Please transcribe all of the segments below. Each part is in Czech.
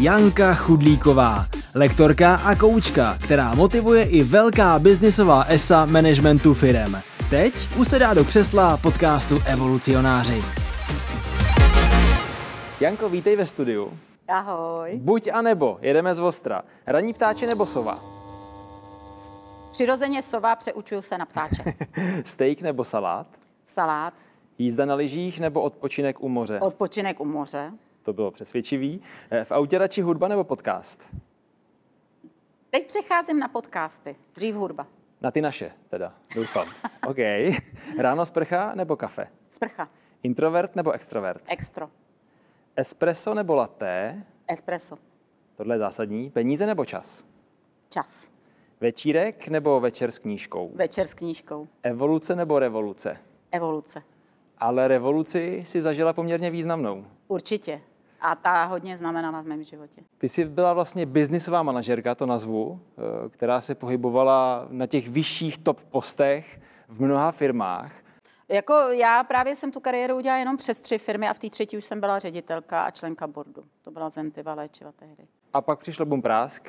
Janka Chudlíková, lektorka a koučka, která motivuje i velká biznisová esa managementu firem. Teď usedá do křesla podcastu Evolucionáři. Janko, vítej ve studiu. Ahoj. Buď a nebo, jedeme z Ostra. Ranní ptáče nebo sova? Přirozeně sova, přeučuju se na ptáče. Steak nebo salát? Salát, Jízda na lyžích nebo odpočinek u moře? odpočinek u moře. To bylo přesvědčivý. Eh, V autě radši hudba nebo podcast? Teď přecházím na podcasty, dřív hudba. Na ty naše, teda, doufám. OK. Ráno sprcha nebo kafe? Sprcha, Introvert nebo extrovert? extro, Espresso nebo latte? espresso, Tohle je zásadní. Peníze nebo čas? čas, Večírek nebo večer s knížkou? večer s knížkou, Evoluce nebo revoluce? evoluce. Ale revoluci si zažila poměrně významnou. Určitě. A ta hodně znamenala v mém životě. Ty jsi byla vlastně biznisová manažerka, to nazvu, eh, která se pohybovala na těch vyšších top postech v mnoha firmách. Jako já právě jsem tu kariéru udělala jenom přes tři firmy a v té třetí už jsem byla ředitelka a členka boardu. To byla Zentiva léčiva tehdy. A pak přišel boom prásk.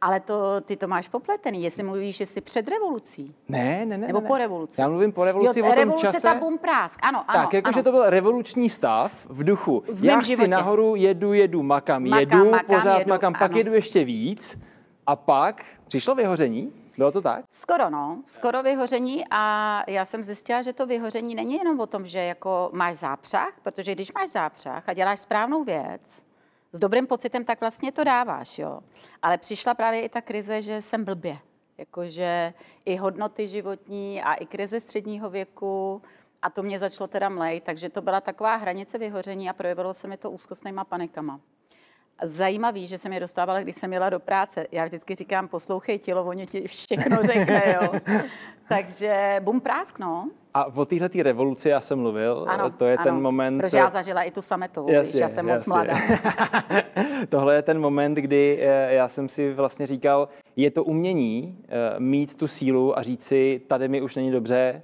Ale to, ty to máš popletený, jestli mluvíš, že jsi před revolucí. Ne, ne, ne. Nebo ne, po revoluci. Já mluvím po revoluci jo, o tom revoluce, čase. ta boom prásk, ano, ano. tak, jakože to byl revoluční stav v duchu. V Já chci životě. nahoru, jedu, jedu, makam, Makám, jedu, makám, pořád jedu, makam, pak ano. jedu ještě víc. A pak přišlo vyhoření. Bylo to tak? Skoro, no. Skoro vyhoření a já jsem zjistila, že to vyhoření není jenom o tom, že jako máš zápřah, protože když máš zápřah a děláš správnou věc, s dobrým pocitem, tak vlastně to dáváš, jo. Ale přišla právě i ta krize, že jsem blbě. Jakože i hodnoty životní a i krize středního věku a to mě začalo teda mlej, takže to byla taková hranice vyhoření a projevilo se mi to úzkostnýma panikama. Zajímavý, že jsem je dostávala, když jsem jela do práce. Já vždycky říkám, poslouchej tělo, oni ti všechno řekne, jo. Takže bum prásk, no. A o téhle revoluci já jsem mluvil. Ano, to je ano, ten moment. Protože já zažila i tu sametovou, Jasně, víš, já jsem moc jasně. mladá. Tohle je ten moment, kdy eh, já jsem si vlastně říkal, je to umění eh, mít tu sílu a říct si, tady mi už není dobře,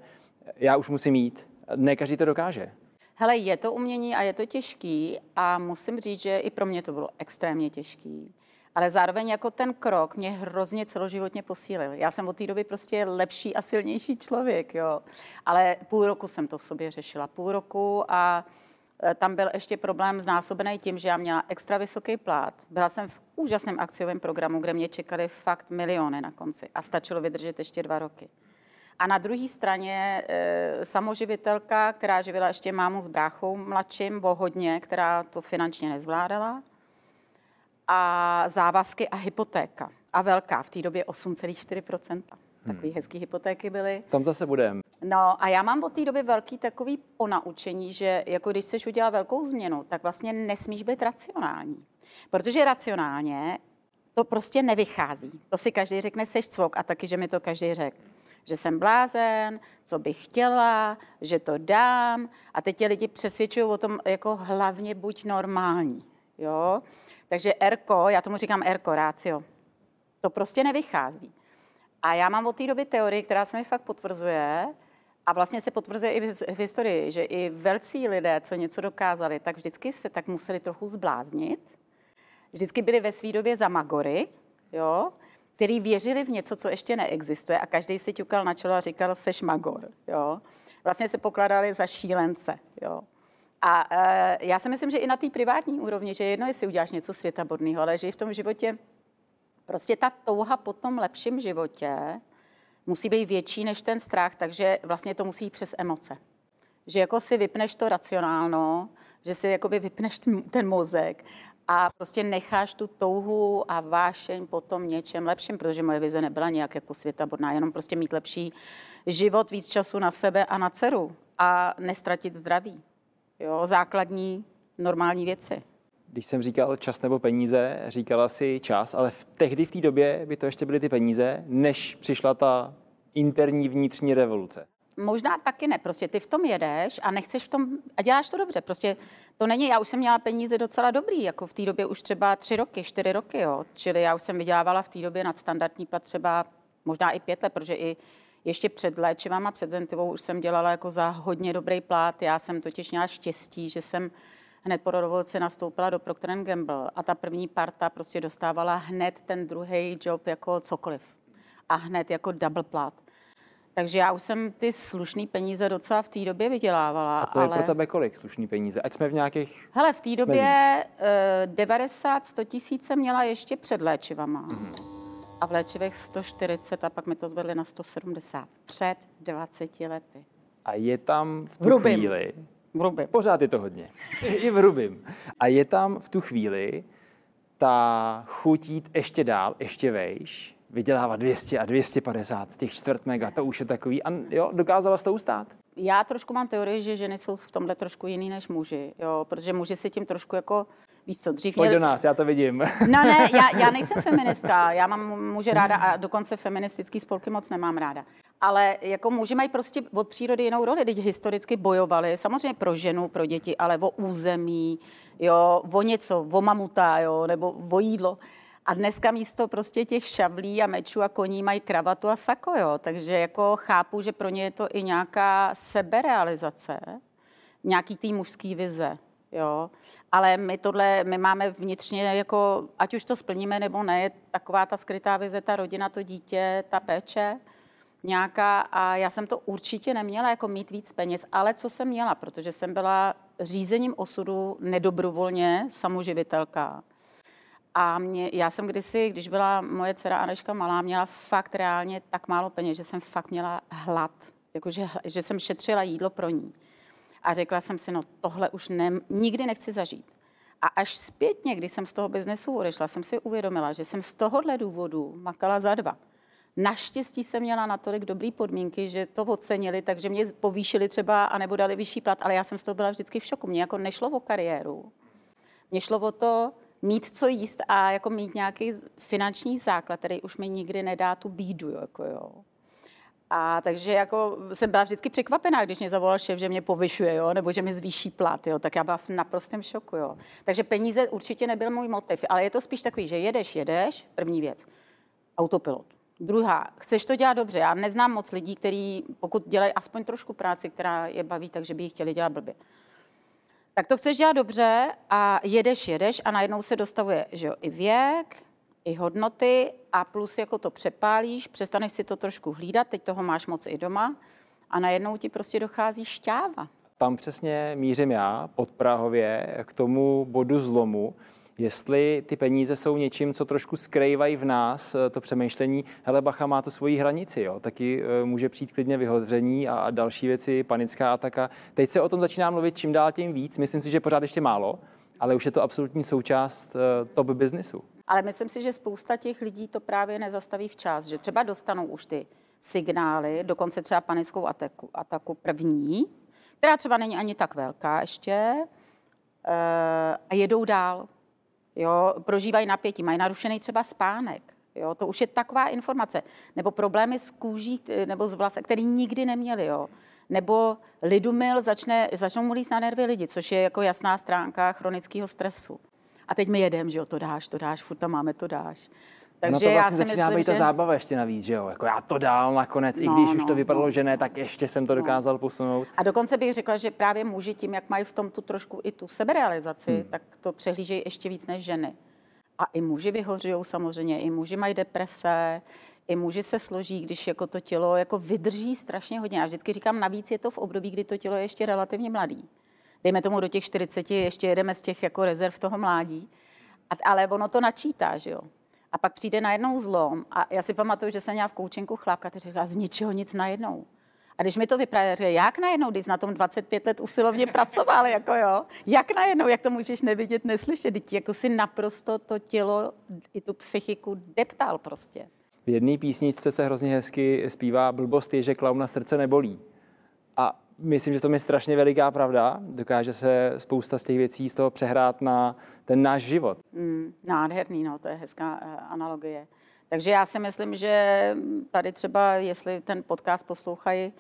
já už musím jít. Ne každý to dokáže. Hele, je to umění a je to těžký a musím říct, že i pro mě to bylo extrémně těžký. Ale zároveň jako ten krok mě hrozně celoživotně posílil. Já jsem od té doby prostě lepší a silnější člověk, jo. Ale půl roku jsem to v sobě řešila. Půl roku a e, tam byl ještě problém znásobený tím, že já měla extra vysoký plát. Byla jsem v úžasném akciovém programu, kde mě čekaly fakt miliony na konci a stačilo vydržet ještě dva roky. A na druhé straně e, samoživitelka, která živila ještě mámu s bráchou mladším, o hodně, která to finančně nezvládala. A závazky a hypotéka. A velká, v té době 8,4%. Takový hezký hypotéky byly. Tam zase budeme. No a já mám od té doby velký takový ponaučení, že jako když chceš udělat velkou změnu, tak vlastně nesmíš být racionální. Protože racionálně to prostě nevychází. To si každý řekne, seš cvok a taky, že mi to každý řekl. Že jsem blázen, co bych chtěla, že to dám. A teď tě lidi přesvědčují o tom, jako hlavně buď normální. Jo? Takže erko, já tomu říkám erko, rácio. To prostě nevychází. A já mám od té doby teorii, která se mi fakt potvrzuje, a vlastně se potvrzuje i v his- v historii, že i velcí lidé, co něco dokázali, tak vždycky se tak museli trochu zbláznit. Vždycky byli ve své době za magory, jo, který věřili v něco, co ještě neexistuje a každý si ťukal na čelo a říkal, seš magor. Jo. Vlastně se pokladali za šílence. Jo. A e, já si myslím, že i na té privátní úrovni, že je jedno, jestli uděláš něco světaborného, ale že i v tom životě prostě ta touha po tom lepším životě musí být větší než ten strach, takže vlastně to musí jít přes emoce. Že jako si vypneš to racionálno, že si jakoby vypneš ten mozek a prostě necháš tu touhu a vášeň po tom něčem lepším, protože moje vize nebyla nějak jako světaborná, jenom prostě mít lepší život, víc času na sebe a na dceru a nestratit zdraví. Jo, základní normální věci. Když jsem říkal čas nebo peníze, říkala si čas, ale v tehdy v té době by to ještě byly ty peníze, než přišla ta interní vnitřní revoluce. Možná taky ne, prostě ty v tom jedeš a nechceš v tom, a děláš to dobře, prostě to není, já už jsem měla peníze docela dobrý, jako v té době už třeba tři roky, čtyři roky, jo, čili já už jsem vydělávala v té době nadstandardní plat třeba možná i pět let, protože i ještě před léčivama, před Zentivou už jsem dělala jako za hodně dobrý plát, já jsem totiž měla štěstí, že jsem hned po revoluci nastoupila do Procter Gamble a ta první parta prostě dostávala hned ten druhý job jako cokoliv. A hned jako double plat. Takže já už jsem ty slušné peníze docela v té době vydělávala. A to je ale... pro tebe kolik slušný peníze? Ať jsme v nějakých... Hele, v té době uh, 90, 100 tisíc jsem měla ještě před léčivama. Mm-hmm. A v léčivech 140 a pak mi to zvedli na 170. Před 20 lety. A je tam v tu Hrubým. chvíli... V hrubým. Pořád je to hodně. I v hrubým. A je tam v tu chvíli ta chuť jít ještě dál, ještě vejš, vydělávat 200 a 250, těch čtvrt mega, to už je takový. A jo, dokázala jsi to ustát? Já trošku mám teorii, že ženy jsou v tomhle trošku jiný než muži, jo, protože muži si tím trošku jako, víš co, dřív Pojď do nás, já to vidím. No ne, já, já nejsem feministka, já mám muže ráda a dokonce feministický spolky moc nemám ráda. Ale jako muži mají prostě od přírody jinou roli, teď historicky bojovali, samozřejmě pro ženu, pro děti, ale o území, jo, o něco, o mamuta, jo, nebo o jídlo. A dneska místo prostě těch šavlí a mečů a koní mají kravatu a sako, jo. Takže jako chápu, že pro ně je to i nějaká seberealizace, nějaký tý mužský vize, jo. Ale my tohle, my máme vnitřně jako, ať už to splníme nebo ne, je taková ta skrytá vize, ta rodina, to dítě, ta péče nějaká a já jsem to určitě neměla jako mít víc peněz, ale co jsem měla, protože jsem byla řízením osudu nedobrovolně samoživitelka. A mě, já jsem kdysi, když byla moje dcera Aneška malá, měla fakt reálně tak málo peněz, že jsem fakt měla hlad. Jakože, že jsem šetřila jídlo pro ní. A řekla jsem si, no tohle už ne, nikdy nechci zažít. A až zpětně, když jsem z toho biznesu odešla, jsem si uvědomila, že jsem z tohohle důvodu makala za dva. Naštěstí jsem měla natolik dobré podmínky, že to ocenili, takže mě povýšili třeba a nebo dali vyšší plat, ale já jsem z toho byla vždycky v šoku. Mně jako nešlo o kariéru. Mně šlo o to, mít co jíst a jako mít nějaký finanční základ, který už mi nikdy nedá tu bídu. Jako jo. A takže jako jsem byla vždycky překvapená, když mě zavolal šéf, že mě povyšuje, jo, nebo že mi zvýší plat, jo, tak já byla v naprostém šoku. Jo. Takže peníze určitě nebyl můj motiv, ale je to spíš takový, že jedeš, jedeš, první věc, autopilot. Druhá, chceš to dělat dobře. Já neznám moc lidí, kteří, pokud dělají aspoň trošku práci, která je baví, takže by ji chtěli dělat blbě tak to chceš dělat dobře a jedeš, jedeš a najednou se dostavuje že jo, i věk, i hodnoty a plus jako to přepálíš, přestaneš si to trošku hlídat, teď toho máš moc i doma a najednou ti prostě dochází šťáva. Tam přesně mířím já pod Prahově k tomu bodu zlomu, jestli ty peníze jsou něčím, co trošku skrývají v nás eh, to přemýšlení, hele, bacha má to svoji hranici, jo, taky eh, může přijít klidně vyhodření a další věci, panická ataka. Teď se o tom začíná mluvit čím dál tím víc, myslím si, že pořád ještě málo, ale už je to absolutní součást eh, top biznisu. Ale myslím si, že spousta těch lidí to právě nezastaví včas, že třeba dostanou už ty signály, dokonce třeba panickou ataku, ataku první, která třeba není ani tak velká ještě, a jedou dál jo, prožívají napětí, mají narušený třeba spánek. Jo, to už je taková informace. Nebo problémy s kůží nebo s vlasem, který nikdy neměli. Jo. Nebo lidumil začne, začnou mu líst na nervy lidi, což je jako jasná stránka chronického stresu. A teď my jedeme, že jo, to dáš, to dáš, furt tam máme, to dáš. Takže no to vlastně já si začíná myslím, být ta že... zábava ještě navíc, že jo? Jako já to dál nakonec, no, i když no, už to vypadalo, no, že ne, tak ještě jsem to no. dokázal posunout. A dokonce bych řekla, že právě muži tím, jak mají v tom tu trošku i tu seberealizaci, hmm. tak to přehlížejí ještě víc než ženy. A i muži vyhořují samozřejmě, i muži mají deprese, i muži se složí, když jako to tělo jako vydrží strašně hodně. Já vždycky říkám, navíc je to v období, kdy to tělo je ještě relativně mladý. Dejme tomu do těch 40, ještě jedeme z těch jako rezerv toho mládí. A, ale ono to načítá, že jo. A pak přijde najednou zlom. A já si pamatuju, že jsem měla v koučinku chlápka, který říkala, z ničeho nic najednou. A když mi to vyprávěl, že jak najednou, když na tom 25 let usilovně pracoval, jako jo, jak najednou, jak to můžeš nevidět, neslyšet, teď jako si naprosto to tělo i tu psychiku deptal prostě. V jedné písničce se hrozně hezky zpívá blbost je, že klauna srdce nebolí. A myslím, že to je strašně veliká pravda. Dokáže se spousta z těch věcí z toho přehrát na ten náš život. Mm, nádherný, no, to je hezká uh, analogie. Takže já si myslím, že tady třeba, jestli ten podcast poslouchají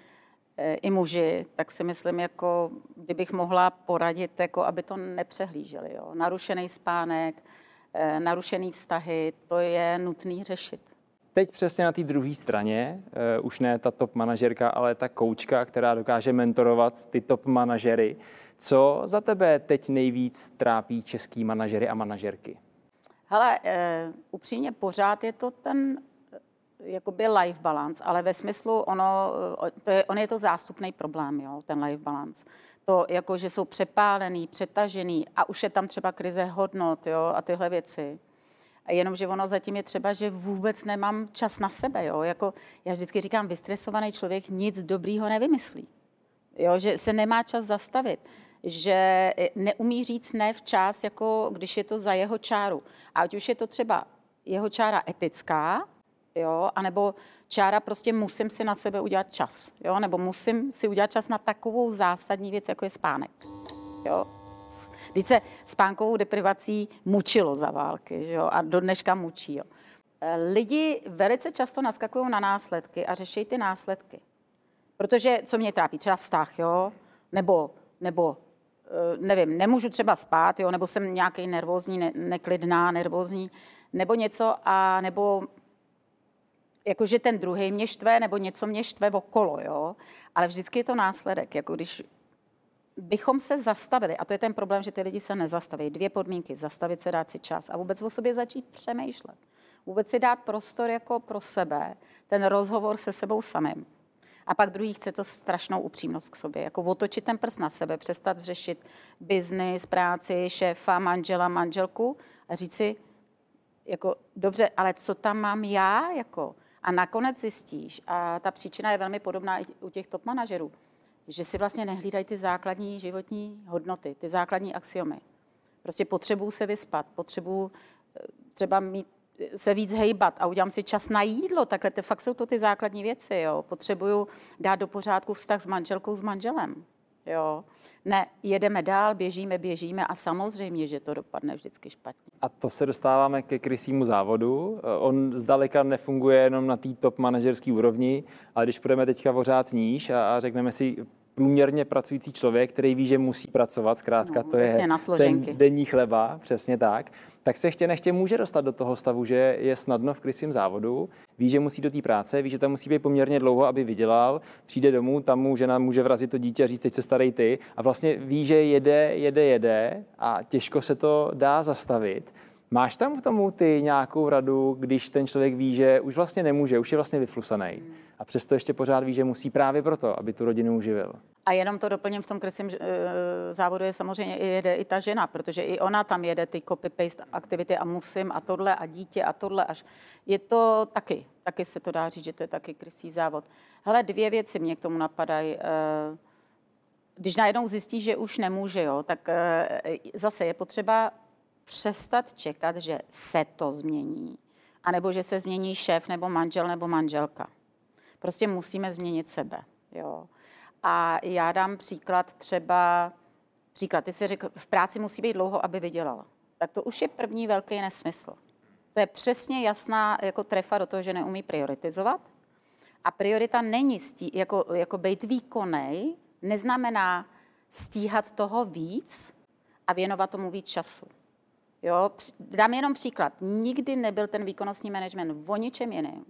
e, i muži, tak si myslím, jako kdybych mohla poradit, jako aby to nepřehlíželi. Jo. Narušený spánek, e, narušený vztahy, to je nutný řešit. Teď přesně na té druhé straně, uh, už ne ta top manažerka, ale ta koučka, která dokáže mentorovat ty top manažery, Co za tebe teď nejvíc trápí český manažery a manažerky? Hele, uh, upřímně pořád je to ten jakoby life balance, ale ve smyslu ono, to je, on je to zástupný problém, jo, ten life balance. To jako, že jsou přepálený, přetažený a už je tam třeba krize hodnot, jo, a tyhle věci. A jenom, že ono zatím je třeba, že vůbec nemám čas na sebe, jo. Jako, já vždycky říkám, vystresovaný člověk nic dobrýho nevymyslí. Jo, že se nemá čas zastavit že neumí říct ne včas, jako když je to za jeho čáru. A ať už je to třeba jeho čára etická, jo, anebo čára prostě musím si na sebe udělat čas, jo, nebo musím si udělat čas na takovou zásadní věc, jako je spánek, jo. Teď se spánkovou deprivací mučilo za války, že jo, a do dneška mučí, jo. E, lidi velice často naskakují na následky a řeší ty následky. Protože, co mě trápí, třeba vztah, jo, nebo, nebo e, nevím, nemůžu třeba spát, jo, nebo jsem nějaký nervózní, ne, neklidná, nervózní, nebo něco, a nebo jakože ten druhý mě štve, nebo něco mě štve okolo, jo. Ale vždycky je to následek, jako když bychom se zastavili, a to je ten problém, že ty lidi se nezastaví. Dvě podmínky, zastavit se, dát si čas a vůbec o sobě začít přemýšlet. Vůbec si dát prostor jako pro sebe, ten rozhovor se sebou samým. A pak druhý chce to strašnou upřímnost k sobě, jako otočit ten prst na sebe, přestat řešit biznis, práci, šéfa, manžela, manželku a říct si, jako, dobře, ale co tam mám já, jako, a nakonec zjistíš, a ta příčina je velmi podobná i u těch top manažerů, že si vlastně nehlídají ty základní životní hodnoty, ty základní axiomy. Prostě potřebuju se vyspat, potřebuju eh, třeba mít se víc hejbat a udělám si čas na jídlo, takhle to fakt jsou to ty základní věci, jo. Potřebuju dát do pořádku vztah s manželkou, s manželem. Jo. Ne, jedeme dál, běžíme, běžíme a samozřejmě, že to dopadne vždycky špatně. A to se dostáváme ke krysímu závodu. On zdaleka nefunguje jenom na té top manažerské úrovni, ale když půjdeme teďka pořád níž a, a řekneme si, průměrně pracující člověk, který ví, že musí pracovat, zkrátka no, to je na ten denní chleba, přesně tak, tak se chtě nechtě může dostat do toho stavu, že je snadno v krysím závodu, ví, že musí do té práce, ví, že tam musí být poměrně dlouho, aby vydělal, přijde domů, tam mu žena může vrazit to dítě a říct, teď se starej ty a vlastně ví, že jede, jede, jede a těžko se to dá zastavit. Máš tam k tomu ty nějakou radu, když ten člověk ví, že už vlastně nemůže, už je vlastně vyflusaný a přesto ještě pořád ví, že musí právě proto, aby tu rodinu uživil? A jenom to doplním v tom kresím eh, závodu je samozřejmě jede i ta žena, protože i ona tam jede ty copy-paste aktivity a musím a tohle a dítě a tohle až. Je to taky, taky se to dá říct, že to je taky krysí závod. Hele, dvě věci mě k tomu napadají. Eh, když najednou zjistí, že už nemůže, jo, tak eh, zase je potřeba přestat čekat, že se to změní, anebo že se změní šéf nebo manžel nebo manželka. Prostě musíme změnit sebe. Jo. A já dám příklad třeba, příklad, ty jsi řekl, v práci musí být dlouho, aby vydělala. Tak to už je první velký nesmysl. To je přesně jasná jako trefa do toho, že neumí prioritizovat. A priorita není stí, jako, jako být výkonný, neznamená stíhat toho víc a věnovat tomu víc času. Jo, dám jenom příklad. Nikdy nebyl ten výkonnostní management o ničem jiném,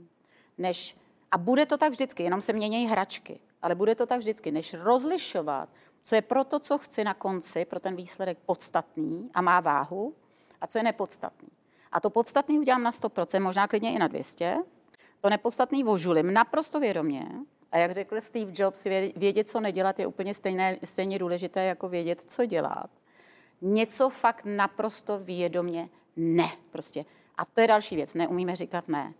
než, a bude to tak vždycky, jenom se mění hračky, ale bude to tak vždycky, než rozlišovat, co je pro to, co chci na konci, pro ten výsledek podstatný a má váhu, a co je nepodstatný. A to podstatný udělám na 100%, možná klidně i na 200, to nepodstatný vožulím naprosto vědomě, a jak řekl Steve Jobs, vědět, co nedělat, je úplně stejné, stejně důležité, jako vědět, co dělat něco fakt naprosto vědomě ne. Prostě. A to je další věc, neumíme říkat ne.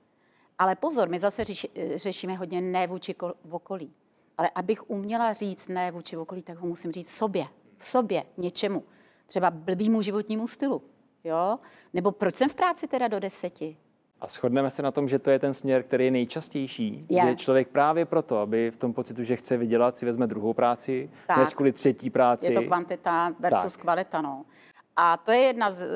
Ale pozor, my zase řeši, řešíme hodně ne vůči okolí. Ale abych uměla říct ne vůči okolí, tak ho musím říct sobě. V sobě, něčemu. Třeba blbýmu životnímu stylu. Jo? Nebo proč jsem v práci teda do deseti? A shodneme se na tom, že to je ten směr, který je nejčastější. Je. Že člověk právě proto, aby v tom pocitu, že chce vydělat, si vezme druhou práci, tak. než kvůli třetí práci. Je to kvantita versus tak. kvalita. No. A to je jedna z,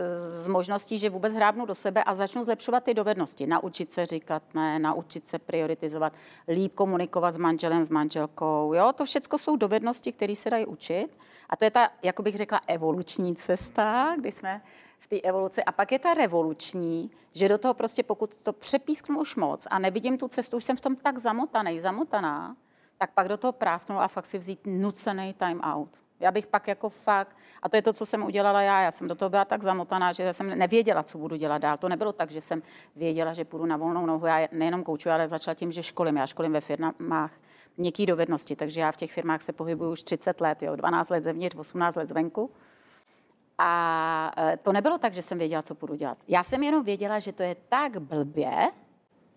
z možností, že vůbec hrábnu do sebe a začnu zlepšovat ty dovednosti. Naučit se říkat ne, naučit se prioritizovat, líp komunikovat s manželem, s manželkou. Jo? To všechno jsou dovednosti, které se dají učit. A to je ta, jako bych řekla, evoluční cesta, kdy jsme v té evoluci. A pak je ta revoluční, že do toho prostě, pokud to přepísknu už moc a nevidím tu cestu, už jsem v tom tak zamotaný, zamotaná, tak pak do toho prásknu a fakt si vzít nucený time out. Já bych pak jako fakt, a to je to, co jsem udělala já, já jsem do toho byla tak zamotaná, že jsem nevěděla, co budu dělat dál. To nebylo tak, že jsem věděla, že půjdu na volnou nohu. Já nejenom koučuji, ale začala tím, že školím. Já školím ve firmách měkké dovednosti, takže já v těch firmách se pohybuju už 30 let, jo, 12 let zevnitř, 18 let zvenku. A e, to nebylo tak, že jsem věděla, co budu dělat. Já jsem jenom věděla, že to je tak blbě,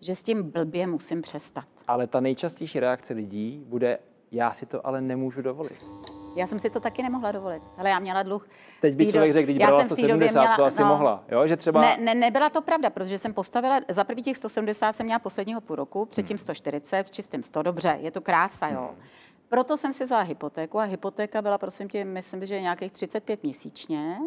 že s tím blbě musím přestat. Ale ta nejčastější reakce lidí bude, já si to ale nemůžu dovolit. Já jsem si to taky nemohla dovolit. Ale já měla dluh. Teď by člověk řekl, když brala 170, měla, to asi no, mohla. Jo? Že třeba... ne, ne, nebyla to pravda, protože jsem postavila, za první těch 170 jsem měla posledního půl roku, předtím 140, hmm. v čistém 100, dobře, je to krása, jo. Hmm. Proto jsem si vzala hypotéku a hypotéka byla, prosím tě, myslím, že nějakých 35 měsíčně.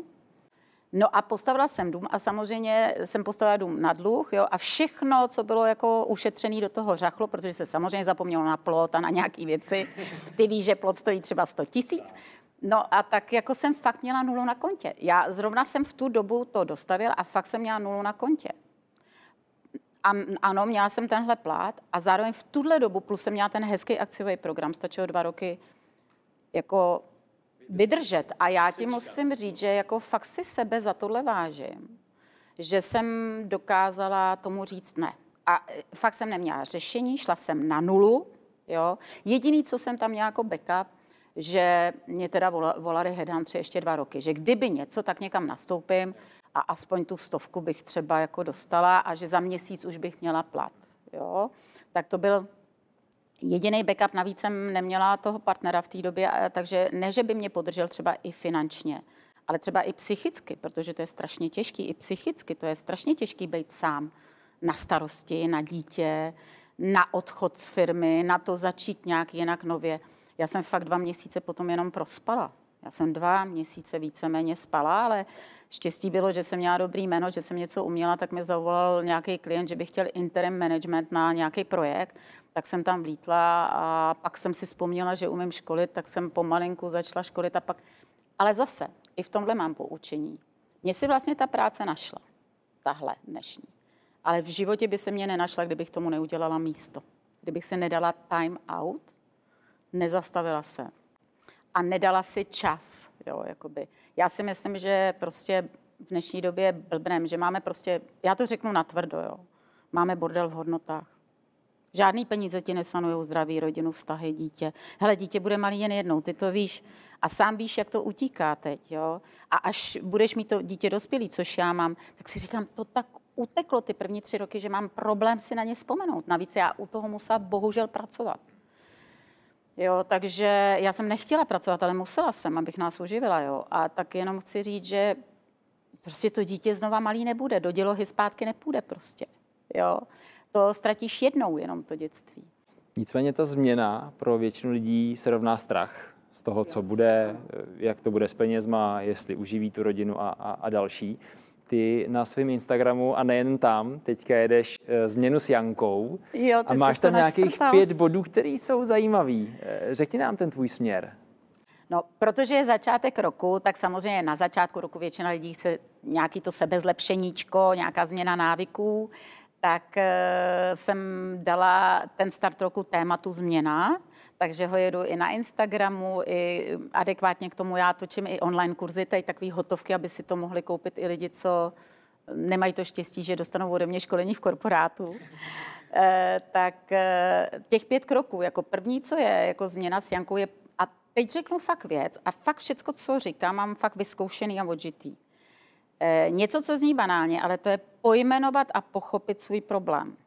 No a postavila jsem dům a samozřejmě jsem postavila dům na dluh jo, a všechno, co bylo jako ušetřené do toho řachlo, protože se samozřejmě zapomnělo na plot a na nějaké věci. Ty víš, že plot stojí třeba 100 tisíc. No a tak jako jsem fakt měla nulu na kontě. Já zrovna jsem v tu dobu to dostavil a fakt jsem měla nulu na kontě. A ano, měla jsem tenhle plát a zároveň v tuhle dobu, plus jsem měla ten hezký akciový program, stačilo dva roky jako vydržet. A já ti musím říct, že jako fakt si sebe za tohle vážím, že jsem dokázala tomu říct ne. A e, fakt jsem neměla řešení, šla jsem na nulu. Jo. Jediný, co jsem tam měla jako backup, že mě teda volali headhuntři ještě dva roky, že kdyby něco, tak někam nastoupím a aspoň tu stovku bych třeba jako dostala a že za měsíc už bych měla plat. Jo. Tak to byl Jediný backup, navíc jsem neměla toho partnera v té době, takže ne, že by mě podržel třeba i finančně, ale třeba i psychicky, protože to je strašně těžký, i psychicky, to je strašně těžký být sám na starosti, na dítě, na odchod z firmy, na to začít nějak jinak nově. Já jsem fakt dva měsíce potom jenom prospala. Já jsem dva měsíce víceméně spala, ale štěstí bylo, že jsem měla dobrý jméno, že jsem něco uměla, tak mi zavolal nějaký klient, že by chtěl interim management na nějaký projekt, tak jsem tam vlítla a pak jsem si vzpomněla, že umím školit, tak jsem pomalinku začala školit a pak... Ale zase, i v tomhle mám poučení. Mně si vlastně ta práce našla, tahle dnešní. Ale v životě by se mě nenašla, kdybych tomu neudělala místo. Kdybych se nedala time out, nezastavila se, a nedala si čas. Jo, jakoby. Já si myslím, že prostě v dnešní době blbnem, že máme prostě, já to řeknu natvrdo, jo, máme bordel v hodnotách. Žádný peníze ti nesanují zdraví, rodinu, vztahy, dítě. Hele, dítě bude malý jen jednou, ty to víš. A sám víš, jak to utíká teď, jo. A až budeš mít to dítě dospělý, což já mám, tak si říkám, to tak uteklo ty první tři roky, že mám problém si na ně vzpomenout. Navíc já u toho musela bohužel pracovat. Jo, takže já jsem nechtěla pracovat, ale musela jsem, abych nás uživila. Jo. A tak jenom chci říct, že prostě to dítě znova malý nebude, do dělohy zpátky nepůjde prostě. Jo. To ztratíš jednou jenom to dětství. Nicméně ta změna pro většinu lidí se rovná strach z toho, co bude, jak to bude s penězma, jestli uživí tu rodinu a, a, a další ty na svém Instagramu a nejen tam, teďka jedeš e, změnu s Jankou jo, a máš tam nějakých pět bodů, které jsou zajímavý. E, řekni nám ten tvůj směr. No, protože je začátek roku, tak samozřejmě na začátku roku většina lidí chce nějaký to sebezlepšeníčko, nějaká změna návyků, tak e, jsem dala ten start roku tématu změna takže ho jedu i na Instagramu, i adekvátně k tomu já točím i online kurzy, tady takové hotovky, aby si to mohli koupit i lidi, co nemají to štěstí, že dostanou ode mě školení v korporátu. E, tak e, těch pět kroků, jako první, co je jako změna s Jankou, je, a teď řeknu fakt věc, a fakt všecko, co říkám, mám fakt vyzkoušený a odžitý. E, něco, co zní banálně, ale to je pojmenovat a pochopit svůj problém.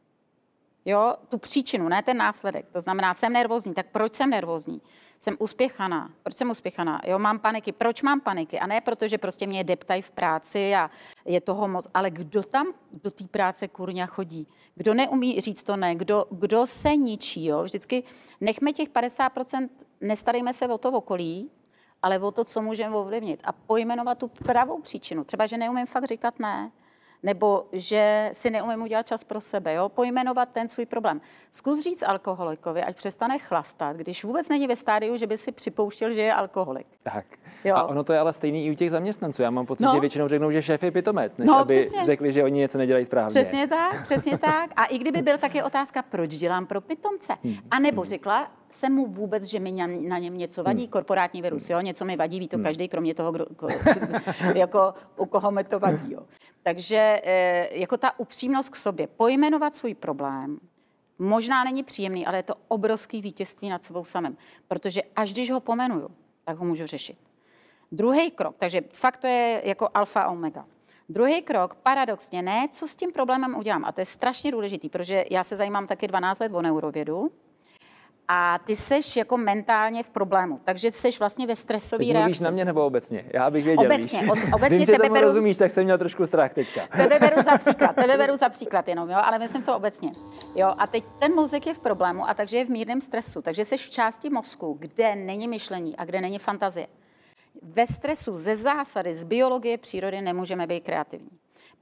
Jo, tu příčinu, ne ten následek. To znamená, jsem nervózní, tak proč jsem nervózní? Jsem uspěchaná. Proč jsem uspěchaná? Jo, mám paniky. Proč mám paniky? A ne proto, že prostě mě deptají v práci a je toho moc. Ale kdo tam do té práce kurňa chodí? Kdo neumí říct to ne? Kdo, kdo se ničí? Jo? Vždycky nechme těch 50%, nestarejme se o to okolí, ale o to, co můžeme ovlivnit. A pojmenovat tu pravou příčinu. Třeba, že neumím fakt říkat ne nebo že si neumím udělat čas pro sebe, jo? pojmenovat ten svůj problém. Zkus říct alkoholikovi, ať přestane chlastat, když vůbec není ve stádiu, že by si připouštěl, že je alkoholik. Tak. Jo. A ono to je ale stejný i u těch zaměstnanců. Já mám pocit, no. že většinou řeknou, že šéf je pitomec, než no, aby přesně. řekli, že oni něco nedělají správně. Přesně tak, přesně tak. A i kdyby byl, tak je otázka, proč dělám pro pitomce. Hmm. A nebo hmm. řekla jsem mu vůbec, že mi na něm něco vadí, hmm. korporátní virus, jo, něco mi vadí, ví to hmm. každý, kromě toho, kdo, jako u koho mi to vadí. Jo. Takže eh, jako ta upřímnost k sobě, pojmenovat svůj problém, možná není příjemný, ale je to obrovský vítězství nad sebou samým, protože až když ho pomenuju, tak ho můžu řešit. Druhý krok, takže fakt to je jako alfa omega. Druhý krok, paradoxně, ne, co s tím problémem udělám. A to je strašně důležitý, protože já se zajímám taky 12 let o neurovědu a ty seš jako mentálně v problému, takže seš vlastně ve stresové reakci. Mluvíš na mě nebo obecně? Já bych věděl, Obecně, víš? obecně Vím, že tebe beru, rozumíš, tak jsem měl trošku strach teďka. Tebe beru za příklad, tebe beru za příklad jenom, jo, ale myslím to obecně. Jo, a teď ten mozek je v problému a takže je v mírném stresu, takže seš v části mozku, kde není myšlení a kde není fantazie. Ve stresu ze zásady, z biologie přírody nemůžeme být kreativní.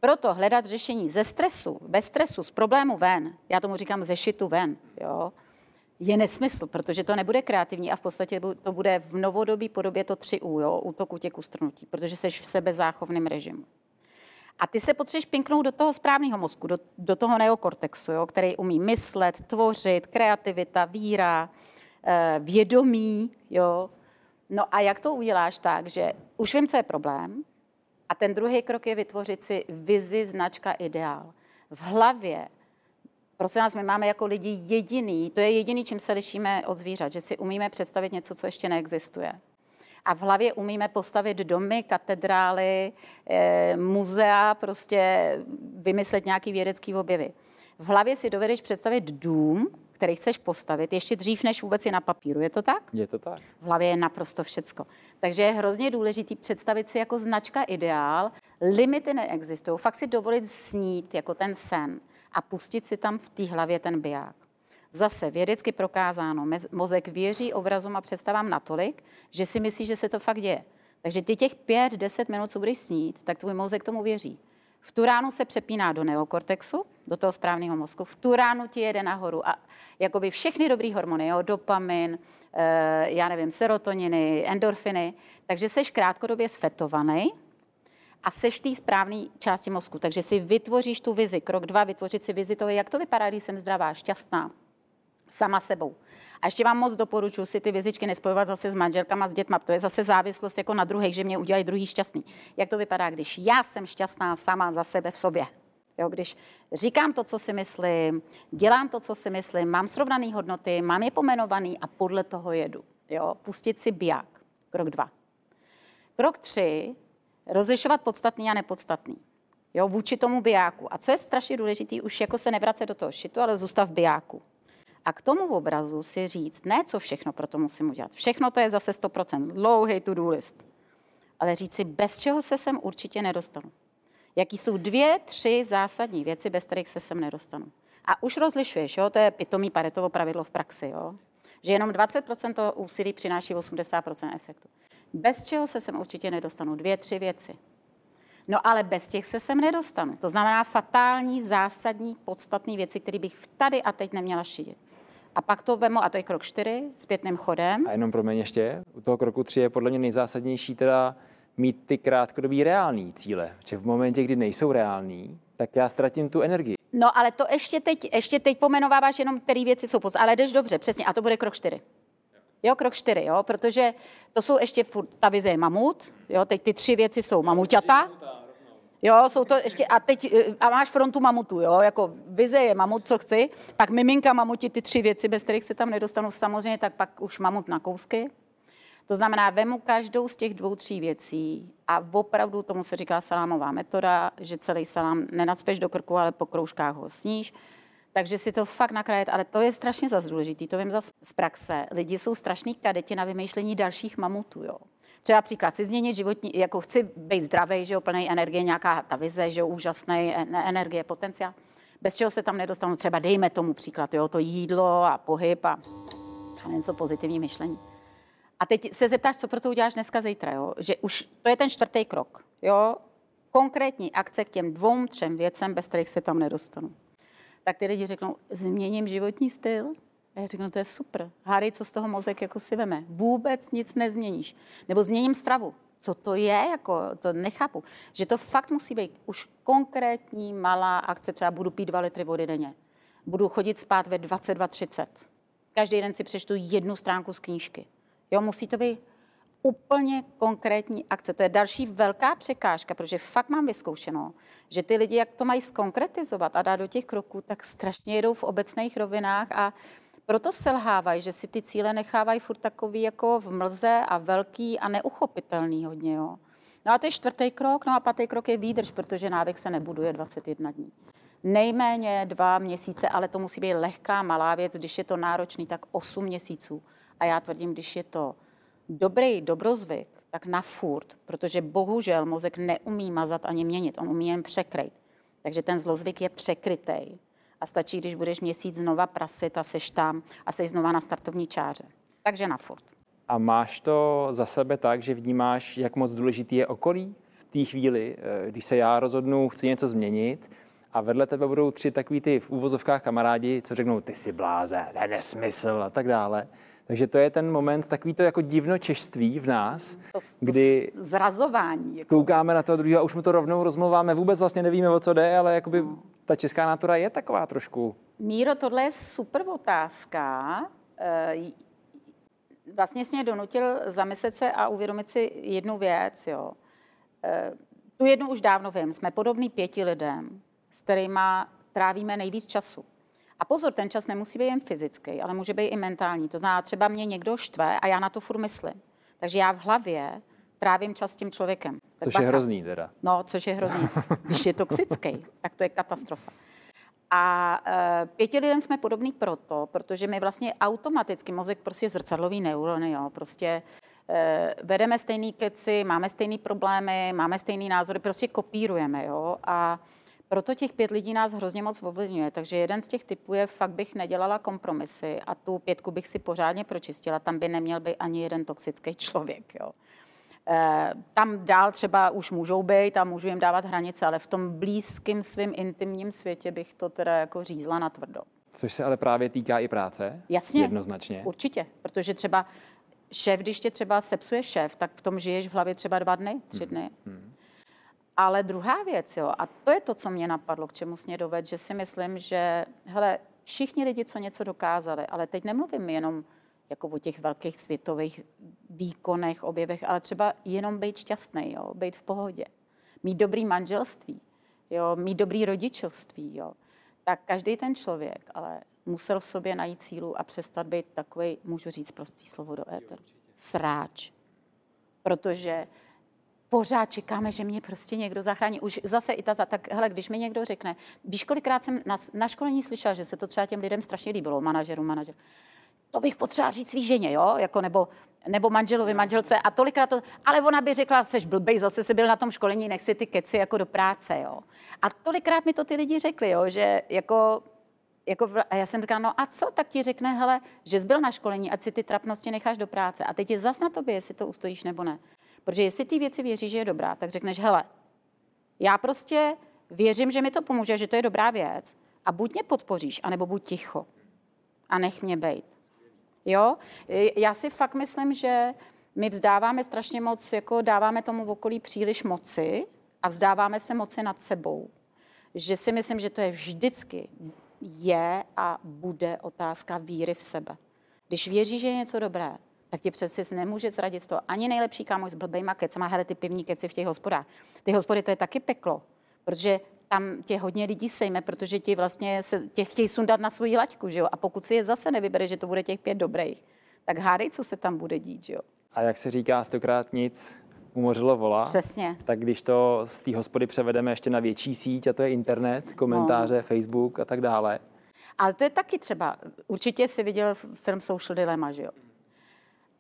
Proto hledat řešení ze stresu, bez stresu, z problému ven, já tomu říkám ze šitu ven, jo, je nesmysl, protože to nebude kreativní a v podstatě to bude v novodobí podobě to 3U, jo, útok, útěk, ustrnutí, protože jsi v sebe záchovném režimu. A ty se potřebuješ pinknout do toho správného mozku, do, do toho neokortexu, jo, který umí myslet, tvořit, kreativita, víra, eh, vědomí. Jo. No a jak to uděláš tak, že už vím, co je problém, a ten druhý krok je vytvořit si vizi, značka, ideál. V hlavě Prosím vás, my máme jako lidi jediný, to je jediný, čím se lišíme od zvířat, že si umíme představit něco, co ještě neexistuje. A v hlavě umíme postavit domy, katedrály, e, muzea, prostě vymyslet nějaký vědecký objevy. V hlavě si dovedeš představit dům, který chceš postavit, ještě dřív, než vůbec je na papíru. Je to tak? Je to tak. V hlavě je naprosto všecko. Takže je hrozně důležité představit si jako značka ideál. Limity neexistují. Fakt si dovolit snít jako ten sen a pustit si tam v té hlavě ten biják. Zase vědecky prokázáno, mozek věří obrazům a představám natolik, že si myslí, že se to fakt děje. Takže ty těch pět, deset minut, co budeš snít, tak tvůj mozek tomu věří. V tu ránu se přepíná do neokortexu, do toho správného mozku, v tu ránu ti jede nahoru a jakoby všechny dobrý hormony, jo, dopamin, e, já nevím, serotoniny, endorfiny, takže seš krátkodobě sfetovaný, a seš v té správné části mozku. Takže si vytvoříš tu vizi. Krok dva, vytvořit si vizi toho, jak to vypadá, když jsem zdravá, šťastná, sama sebou. A ještě vám moc doporučuji si ty vězičky nespojovat zase s manželkama, s dětma. To je zase závislost jako na druhých, že mě udělají druhý šťastný. Jak to vypadá, když já jsem šťastná sama za sebe v sobě? Jo, když říkám to, co si myslím, dělám to, co si myslím, mám srovnané hodnoty, mám je pomenovaný a podle toho jedu. Jo, pustit si biják. Krok dva. Krok tři, rozlišovat podstatný a nepodstatný. Jo, vůči tomu bijáku. A co je strašně důležité, už jako se nevracet do toho šitu, ale zůstat v bijáku. A k tomu obrazu si říct, ne co všechno pro to musím udělat. Všechno to je zase 100%, dlouhý to-do list. Ale říct si, bez čeho se sem určitě nedostanu. Jaký jsou dvě, tři zásadní věci, bez kterých se sem nedostanu. A už rozlišuješ, jo? to je pitomý paretovo pravidlo v praxi, jo? že jenom 20% toho úsilí přináší 80% efektu. Bez čeho se sem určitě nedostanu. Dvě, tři věci. No ale bez těch se sem nedostanu. To znamená fatální, zásadní, podstatné věci, které bych tady a teď neměla šířit. A pak to vemu, a to je krok čtyři, zpětným chodem. A jenom pro mě ještě, u toho kroku tři je podle mě nejzásadnější teda mít ty krátkodobý reální cíle. Že v momentě, kdy nejsou reální, tak já ztratím tu energii. No ale to ještě teď, ještě teď pomenováváš jenom, které věci jsou podstatné, ale jdeš dobře, přesně, a to bude krok čtyři. Jo, krok čtyři, jo, protože to jsou ještě furt, ta vize je mamut, jo, teď ty tři věci jsou mamutata, Jo, jsou to ještě, a teď, eh, a máš frontu mamutu, jo, jako vize je mamut, co chci, pak miminka mamuti ty tři věci, bez kterých se tam nedostanu samozřejmě, tak pak už mamut na kousky. To znamená, vemu každou z těch dvou, tří věcí a opravdu tomu se říká salámová metoda, že celý salám nenacpeš do krku, ale po kroužkách ho sníš takže si to fakt nakrájet, ale to je strašně zase důležitý, to vím zase z praxe. Lidi jsou strašný kadeti na vymýšlení dalších mamutů, jo. Třeba příklad, si změnit životní, jako chci být zdravý, že jo, plný energie, nějaká ta vize, že jo, úžasný energie, potenciál. Bez čeho se tam nedostanu, třeba dejme tomu příklad, jo, to jídlo a pohyb a, a něco pozitivní myšlení. A teď se zeptáš, co pro to uděláš dneska, zítra, jo? že už to je ten čtvrtý krok. Jo? konkrétní akce k těm dvou, třem věcem, bez kterých se tam nedostanu. Tak ty lidi řeknou, změním životní styl, a já řeknu, no to je super. Háry, co z toho mozek jako si veme? Vůbec nic nezměníš. Nebo změním stravu. Co to je, jako, to nechápu. Že to fakt musí být už konkrétní malá akce, třeba budu pít dva litry vody denně. Budu chodit spát ve 22.30. Každý den si přečtu jednu stránku z knížky. Jo, musí to být úplně konkrétní akce. To je další velká překážka, protože fakt mám vyzkoušeno, že ty lidi, jak to mají skonkretizovat a dát do těch kroků, tak strašně jedou v obecných rovinách a proto selhávají, že si ty cíle nechávají furt takový jako v mlze a velký a neuchopitelný hodně. Jo. No a to je čtvrtý krok, no a pátý krok je výdrž, protože návyk se nebuduje 21 dní. Nejméně dva měsíce, ale to musí být lehká, malá věc. Když je to náročný, tak 8 měsíců. A já tvrdím, když je to dobrý dobrozvyk, tak na furt, protože bohužel mozek neumí mazat ani měnit, on umí jen překryt. Takže ten zlozvyk je překrytej a stačí, když budeš měsíc znova prasit a seš tam a seš znova na startovní čáře. Takže na furt. A máš to za sebe tak, že vnímáš, jak moc důležitý je okolí v té chvíli, eh, když se já rozhodnu, chci něco změnit, a vedle tebe budou tři takový ty v úvozovkách kamarádi, co řeknou, ty jsi bláze, to je nesmysl a tak dále. Takže to je ten moment, takový to jako divnočešství v nás, To, to kdy zrazování. Jako. koukáme na toho druhého a už mu to rovnou rozmluváme, vůbec vlastně nevíme, o co jde, ale jakoby ta česká natura je taková trošku. Míro, tohle je super otázka. Eh, Vlastně jsi mě donutil zamyslet se a uvědomit si jednu věc. Jo. Eh, Tu jednu už dávno vím. Jsme podobní pěti lidem, s kterými trávíme nejvíc času. A pozor, ten čas nemusí být jen fyzický, ale může být i mentální. To znamená, třeba mě někdo štve a já na to furt myslím. Takže já v hlavě trávím čas s tím člověkem. Tak Což je bacha. hrozný teda. No, což je hrozný. Když je toxický, tak to je katastrofa. A e, pěti lidem jsme podobný proto, protože my vlastně automaticky, mozek prostě zrcadlový neurony, jo, prostě e, vedeme stejný keci, máme stejný problémy, máme stejný názory, prostě kopírujeme, jo, a proto těch pět lidí nás hrozně moc ovlivňuje. Takže jeden z těch typů je, fakt bych nedělala kompromisy a tu pětku bych si pořádně pročistila. Tam by neměl být ani jeden toxický člověk. Jo. Eh, Tam dál třeba už můžou být a můžu jim dávat hranice, ale v tom blízkém svým intimním světě bych to teda jako řízla na tvrdo. Což se ale právě týká i práce. Jasně. Jednoznačně. Určitě, protože třeba šéf, když tě třeba sepsuje šéf, tak v tom žiješ v hlavě třeba dva dny, tři dny. Ale druhá věc, jo, a to je to, co mě napadlo, k čemu mě doved, že si myslím, že hele, všichni lidi, co něco dokázali, ale teď nemluvím jenom jako o těch velkých světových výkonech, objevech, ale třeba jenom být šťastný, jo, být v pohodě, mít dobrý manželství, jo, mít dobrý rodičovství, jo. Tak každý ten člověk, ale musel v sobě najít sílu a přestat být takový, můžu říct prostý slovo do éteru, sráč. Protože pořád čekáme, že mě prostě někdo zachrání. Už zase i ta, tak hele, když mi někdo řekne, víš, kolikrát jsem na, na školení slyšela, že se to třeba těm lidem strašně líbilo, manažeru, manažer. To bych potřeba říct svý ženě, jo, jako nebo, nebo manželovi, manželce a tolikrát to, ale ona by řekla, seš blbej, zase jsi byl na tom školení, nech si ty keci jako do práce, jo. A tolikrát mi to ty lidi řekli, jo, že jako jako, a já jsem říkala, no a co, tak ti řekne, hele, že jsi byl na školení, ať si ty trapnosti necháš do práce. A teď je zas na tobě, jestli to ustojíš nebo ne. Protože jestli ty věci věříš, že je dobrá, tak řekneš, hele, já prostě věřím, že mi to pomůže, že to je dobrá věc a buď mě podpoříš, anebo buď ticho a nech mě bejt. Jo? Já si fakt myslím, že my vzdáváme strašně moc, jako dáváme tomu v okolí příliš moci a vzdáváme se moci nad sebou. Že si myslím, že to je vždycky je a bude otázka víry v sebe. Když věříš, že je něco dobré, tak ti přece nemůže zradit z toho ani nejlepší kámoš s blbejma kecama, hele ty pivní keci v těch hospodách. Ty hospody to je taky peklo, protože tam tě hodně lidí sejme, protože ti vlastně se, tě chtějí sundat na svoji laťku, že jo? A pokud si je zase nevybere, že to bude těch pět dobrých, tak hádej, co se tam bude dít, že jo? A jak se říká, stokrát nic umořilo vola. Přesně. Tak když to z té hospody převedeme ještě na větší síť, a to je internet, komentáře, no. Facebook a tak dále. Ale to je taky třeba, určitě si viděl film Social Dilemma, že jo?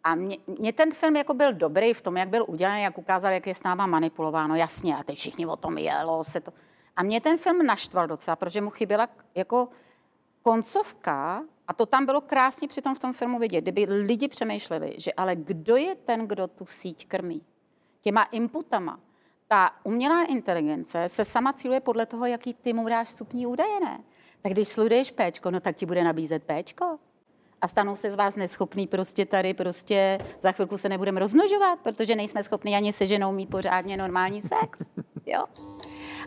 A mě, mě ten film jako byl dobrý v tom, jak byl udělaný, jak ukázal, jak je s náma manipulováno, jasně, a teď všichni o tom jelo, se to... A mě ten film naštval docela, protože mu chyběla jako koncovka, a to tam bylo krásně při tom v tom filmu vidět, kdyby lidi přemýšleli, že ale kdo je ten, kdo tu síť krmí? Těma inputama. ta umělá inteligence se sama cíluje podle toho, jaký ty mu dáš vstupní údaje, ne? Tak když sluduješ péčko, no tak ti bude nabízet péčko. A stanou se z vás neschopný prostě tady, prostě za chvilku se nebudeme rozmnožovat, protože nejsme schopni ani se ženou mít pořádně normální sex. Jo?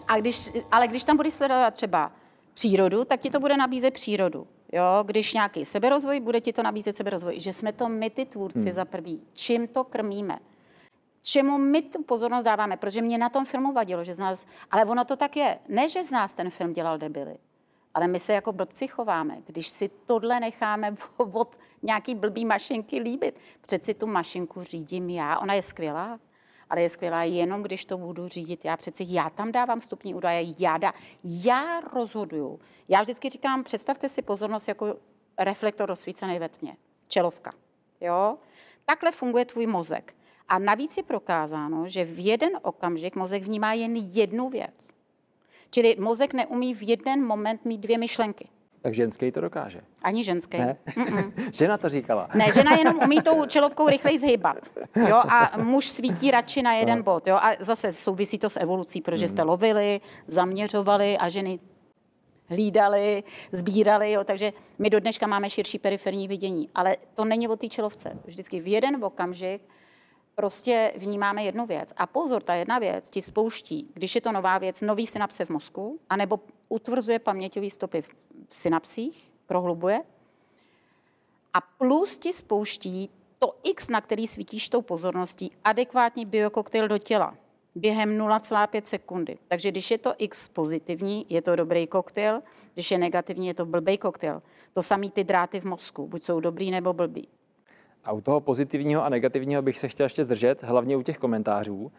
A když, ale když tam budeš sledovat třeba přírodu, tak ti to bude nabízet přírodu. Jo? Když nějaký seberozvoj, bude ti to nabízet seberozvoj. Že jsme to my, ty tvůrci, hmm. za prvý. Čím to krmíme? čemu my tu pozornost dáváme, protože mě na tom filmu vadilo, že z nás, ale ono to tak je, ne, že z nás ten film dělal debily, ale my se jako blbci chováme, když si tohle necháme od nějaký blbý mašinky líbit. Přeci tu mašinku řídím já, ona je skvělá, ale je skvělá jenom, když to budu řídit já. Přeci já tam dávám stupní údaje, já, dá, já rozhoduju. Já vždycky říkám, představte si pozornost jako reflektor rozsvícený ve tmě, čelovka. Jo? Takhle funguje tvůj mozek. A navíc je prokázáno, že v jeden okamžik mozek vnímá jen jednu věc. Čili mozek neumí v jeden moment mít dvě myšlenky. Tak ženský to dokáže. Ani ženský. Ne? žena to říkala. Ne, žena jenom umí tou čelovkou rychleji zhybat. Jo? A muž svítí radši na jeden no. bod. Jo? A zase souvisí to s evolucí, protože jste hmm. lovili, zaměřovali a ženy hlídali, sbírali, jo, takže my do dneška máme širší periferní vidění. Ale to není o té čelovce. Vždycky v jeden okamžik prostě vnímáme jednu věc. A pozor, ta jedna věc ti spouští, když je to nová věc, nový synapse v mozku, anebo utvrzuje paměťové stopy v synapsích, prohlubuje. A plus ti spouští to X, na který svítíš tou pozorností, adekvátní biokoktejl do těla během 0,5 sekundy. Takže když je to X pozitivní, je to dobrý koktejl, když je negativní, je to blbý koktejl. To samý ty dráty v mozku, buď jsou dobrý nebo blbý. A u toho pozitivního a negativního bych se chtěl ještě zdržet, hlavně u těch komentářů.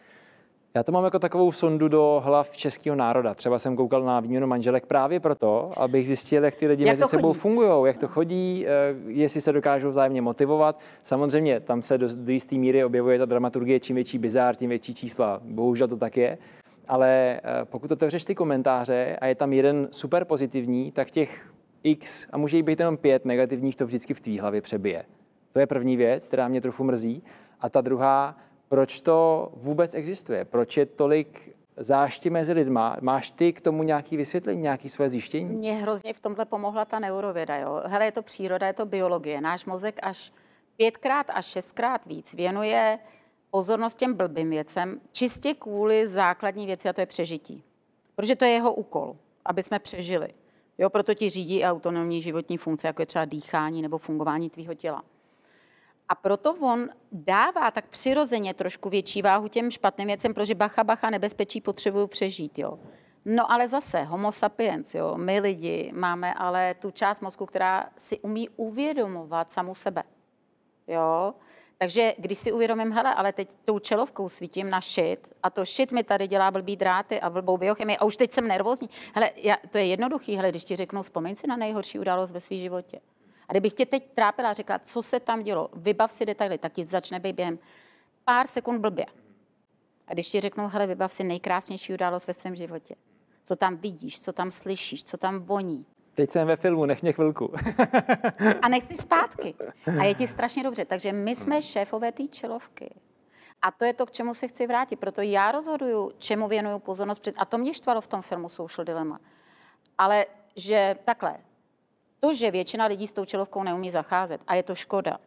Já to mám jako takovou sondu do hlav českého národa. Třeba jsem koukal na výměnu manželek právě proto, abych zjistil, jak ty lidi jak mezi sebou fungují, jak to chodí, eh, jestli se dokážou vzájemně motivovat. Samozřejmě tam se do, do jisté míry objevuje ta dramaturgie, čím větší bizár, tím větší čísla. Bohužel to tak je. Ale eh, pokud otevřeš ty komentáře a je tam jeden super pozitivní, tak těch x, a může jich být jenom pět negativních, to vždycky v tvý hlavě přebije. To je první věc, která mě trochu mrzí. A ta druhá, proč to vůbec existuje? Proč je tolik zášti mezi lidma? Máš ty k tomu nějaký vysvětlení, nějaký své zjištění? Mně hrozně v tomhle pomohla ta neurověda. Jo? Hele, je to příroda, je to biologie. Náš mozek až pětkrát až šestkrát víc věnuje pozornost těm blbým věcem, čistě kvůli základní věci, a to je přežití. Protože to je jeho úkol, aby jsme přežili. Jo, proto ti řídí autonomní životní funkce, jako je třeba dýchání nebo fungování tvýho těla. A proto on dává tak přirozeně trošku větší váhu těm špatným věcem, protože bacha, bacha, nebezpečí potřebují přežít. Jo. No ale zase, homo sapiens, jo, my lidi máme ale tu část mozku, která si umí uvědomovat samu sebe. Jo? Takže když si uvědomím, hele, ale teď tou čelovkou svítím na šit a to šit mi tady dělá blbý dráty a blbou biochemii a už teď jsem nervózní. Hele, já, to je jednoduchý, hele, když ti řeknu, vzpomeň si na nejhorší událost ve svém životě. A kdybych tě teď trápila a řekla, co se tam dělo, vybav si detaily, tak ti začne být během pár sekund blbě. A když ti řeknu, hele, vybav si nejkrásnější událost ve svém životě. Co tam vidíš, co tam slyšíš, co tam voní. Teď jsem ve filmu, nech mě chvilku. a nechci zpátky. A je ti strašně dobře. Takže my jsme šéfové té čelovky. A to je to, k čemu se chci vrátit. Proto já rozhoduju, čemu věnuju pozornost. A to mě štvalo v tom filmu Social Dilemma. Ale že takhle, to, že většina lidí s tou čelovkou neumí zacházet a je to škoda,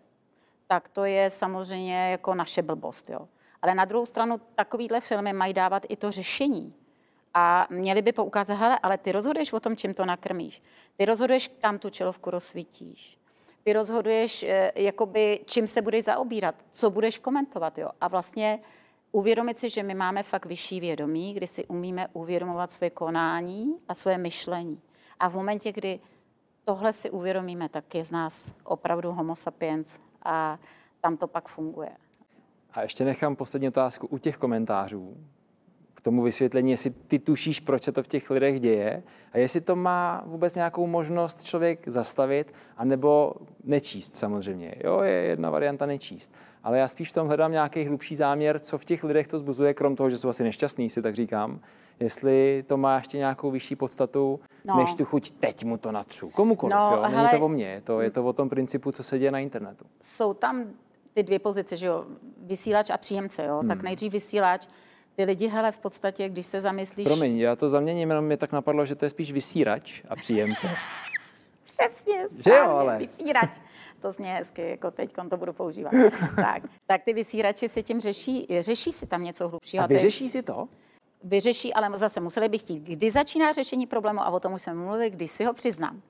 tak to je samozřejmě jako naše blbost. Jo. Ale na druhou stranu takovýhle filmy mají dávat i to řešení. A měli by poukázat, hele, ale ty rozhoduješ o tom, čím to nakrmíš. Ty rozhoduješ, kam tu čelovku rozsvítíš. Ty rozhoduješ, eh, jakoby, čím se budeš zaobírat, co budeš komentovat. Jo. A vlastně uvědomit si, že my máme fakt vyšší vědomí, kdy si umíme uvědomovat své konání a své myšlení. A v momentě, kdy tohle si uvědomíme, tak je z nás opravdu homo sapiens a tam to pak funguje. A ještě nechám poslední otázku u těch komentářů. Tomu vysvětlení, jestli ty tušíš, proč se to v těch lidech děje a jestli to má vůbec nějakou možnost člověk zastavit, anebo nečíst samozřejmě. Jo, je jedna varianta nečíst. Ale já spíš v tom hledám nějaký hlubší záměr, co v těch lidech to zbuzuje, krom toho, že jsou asi nešťastní, si tak říkám. Jestli to má ještě nějakou vyšší podstatu, no. než tu chuť teď mu to natřu. Komukoliv, no, jo? Není hele, to o mně, je to, je to o tom principu, co se děje na internetu. Jsou tam ty dvě pozice, že jo, vysílač a příjemce, jo. Hmm. Tak nejdřív vysílač, ty lidi, hele, v podstatě, když se zamyslíš... Promiň, já to zaměním, jenom mě tak napadlo, že to je spíš vysírač a příjemce. Přesně, Že jo, ale. vysírač. To zní hezky, jako teď to budu používat. tak, tak ty vysírači si tím řeší, řeší si tam něco hlubšího. A vyřeší si to? vyřeší, ale zase museli bych chtít, kdy začíná řešení problému a o tom už jsme mluvili, když si ho přiznám.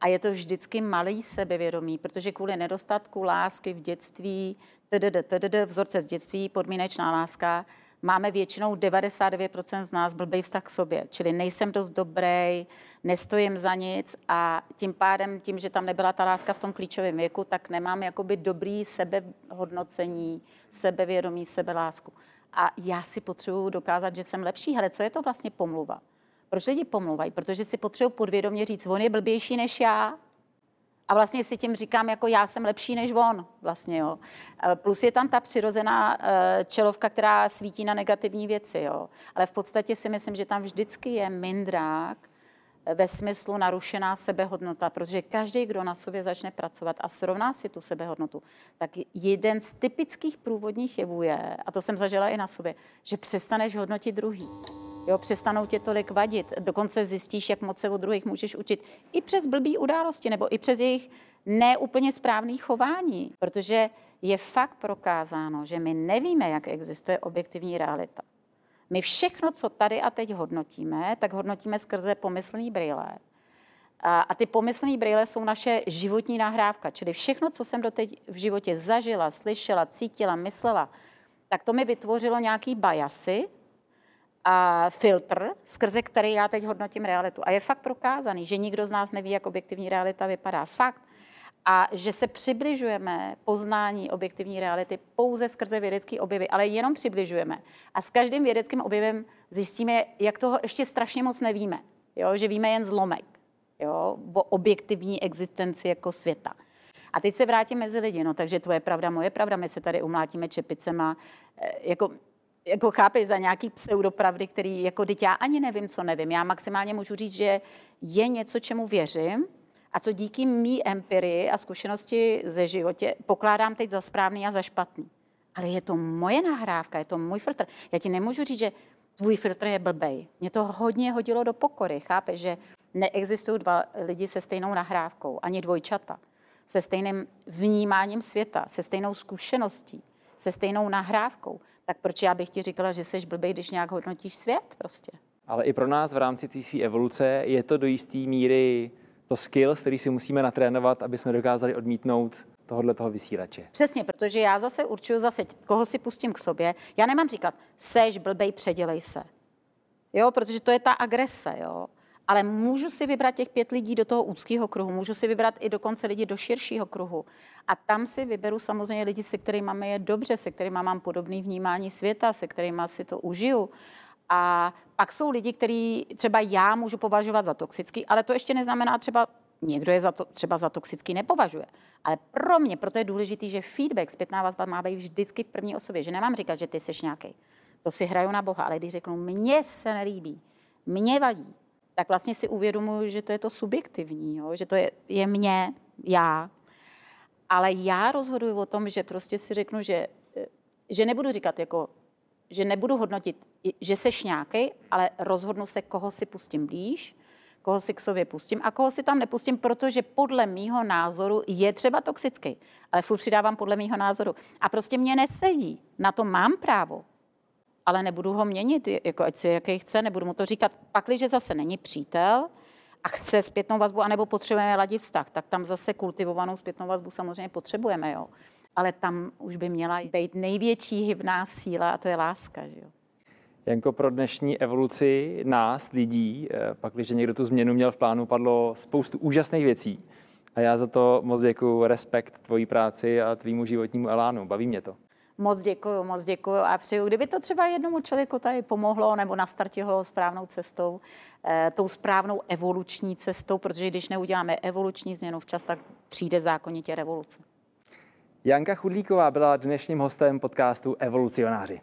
A je to vždycky malý sebevědomí, protože kvůli nedostatku lásky v dětství, tdd, tdd, vzorce z dětství, podmínečná láska, máme většinou 99% z nás blbý vztah k sobě. Čili nejsem dost dobrý, nestojím za nic a tím pádem, tím, že tam nebyla ta láska v tom klíčovém věku, tak nemám jakoby dobrý sebehodnocení, sebevědomí, sebelásku. A já si potřebuju dokázat, že jsem lepší. Hele, co je to vlastně pomluva? Proč lidi pomluvají? Protože si potřebuji podvědomě říct, on je blbější než já. A vlastně si tím říkám, jako já jsem lepší než on, vlastně, jo. E, Plus je tam ta přirozená e, čelovka, která svítí na negativní věci, jo. Ale v podstatě si myslím, že tam vždycky je mindrák e, ve smyslu narušená sebehodnota, protože každý, kdo na sobě začne pracovat a srovná si tu sebehodnotu, tak jeden z typických průvodních jevů je, a to jsem zažila i na sobě, že přestaneš hodnotit druhý. Jo, přestanou tě tolik vadit. Dokonce zjistíš, jak moc se od druhých můžeš učit. I přes blbý události, nebo i přes jejich neúplně správný chování. Protože je fakt prokázáno, že my nevíme, jak existuje objektivní realita. My všechno, co tady a teď hodnotíme, tak hodnotíme skrze pomyslný brýle. A, a ty pomyslné brýle jsou naše životní nahrávka, čili všechno, co jsem doteď v životě zažila, slyšela, cítila, myslela, tak to mi vytvořilo nějaký bajasy, a filtr, skrze který já teď hodnotím realitu. A je fakt prokázaný, že nikdo z nás neví, jak objektivní realita vypadá. Fakt. A že se přibližujeme poznání objektivní reality pouze skrze vědecké objevy, ale jenom přibližujeme. A s každým vědeckým objevem zjistíme, jak toho ještě strašně moc nevíme. Jo? Že víme jen zlomek jo? o objektivní existenci jako světa. A teď se vrátím mezi lidi, no takže tvoje pravda, moje pravda, my se tady umlátíme čepicema, eh, jako jako chápeš, za nějaký pseudopravdy, který jako teď já ani nevím, co nevím. Já maximálně můžu říct, že je něco, čemu věřím a co díky mý empirii a zkušenosti ze životě pokládám teď za správný a za špatný. Ale je to moje nahrávka, je to můj filtr. Já ti nemůžu říct, že tvůj filtr je blbej. Mě to hodně hodilo do pokory, chápeš, že neexistují dva lidi se stejnou nahrávkou, ani dvojčata, se stejným vnímáním světa, se stejnou zkušeností, se stejnou nahrávkou. Tak proč já bych ti říkala, že jsi blbej, když nějak hodnotíš svět prostě? Ale i pro nás v rámci té své evoluce je to do jisté míry to skills, který si musíme natrénovat, aby jsme dokázali odmítnout tohohle toho vysílače. Přesně, protože já zase určuju zase, koho si pustím k sobě. Já nemám říkat, seš blbej, předělej se. Jo, protože to je ta agrese, jo. Ale můžu si vybrat těch pět lidí do toho úzkého kruhu, můžu si vybrat i dokonce lidi do širšího kruhu. A tam si vyberu samozřejmě lidi, se kterými máme je dobře, se kterými mám podobné vnímání světa, se kterými si to užiju. A pak jsou lidi, který třeba já můžu považovat za toxický, ale to ještě neznamená třeba, někdo je za to, třeba za toxický nepovažuje. Ale pro mě, proto je důležitý, že feedback, zpětná vazba má být vždycky v první osobě, že nemám říkat, že ty jsi nějaký. To si hraju na Boha, ale když řeknu, mně se nelíbí, mě vadí, tak vlastně si uvědomuji, že to je to subjektivní, jo? že to je, je mě, já. Ale já rozhoduji o tom, že prostě si řeknu, že, že nebudu říkat jako, že nebudu hodnotit, že seš nějaký, ale rozhodnu se, koho si pustím blíž, koho si k sobě pustím a koho si tam nepustím, protože podle mýho názoru je třeba toxický. Ale furt přidávám podle mýho názoru. A prostě mě nesedí. Na to mám právo ale nebudu ho měnit, jako ať si jaký chce, nebudu mu to říkat. Pakliže zase není přítel a chce zpětnou vazbu, anebo potřebujeme ladit vztah, tak tam zase kultivovanou zpětnou vazbu samozřejmě potřebujeme, jo. Ale tam už by měla být největší hybná síla a to je láska, že jo. Janko, pro dnešní evoluci nás, lidí, eh, pak, když někdo tu změnu měl v plánu, padlo spoustu úžasných věcí. A já za to moc děkuji, respekt tvojí práci a tvýmu životnímu elánu. Baví mě to. Moc děkuju, moc děkuju a přeju, kdyby to třeba jednomu člověku tady pomohlo nebo nastartilo správnou cestou, eh, tou správnou evoluční cestou, protože když neuděláme evoluční změnu včas, tak přijde zákonitě revoluce. Janka Chudlíková byla dnešním hostem podcastu Evolucionáři.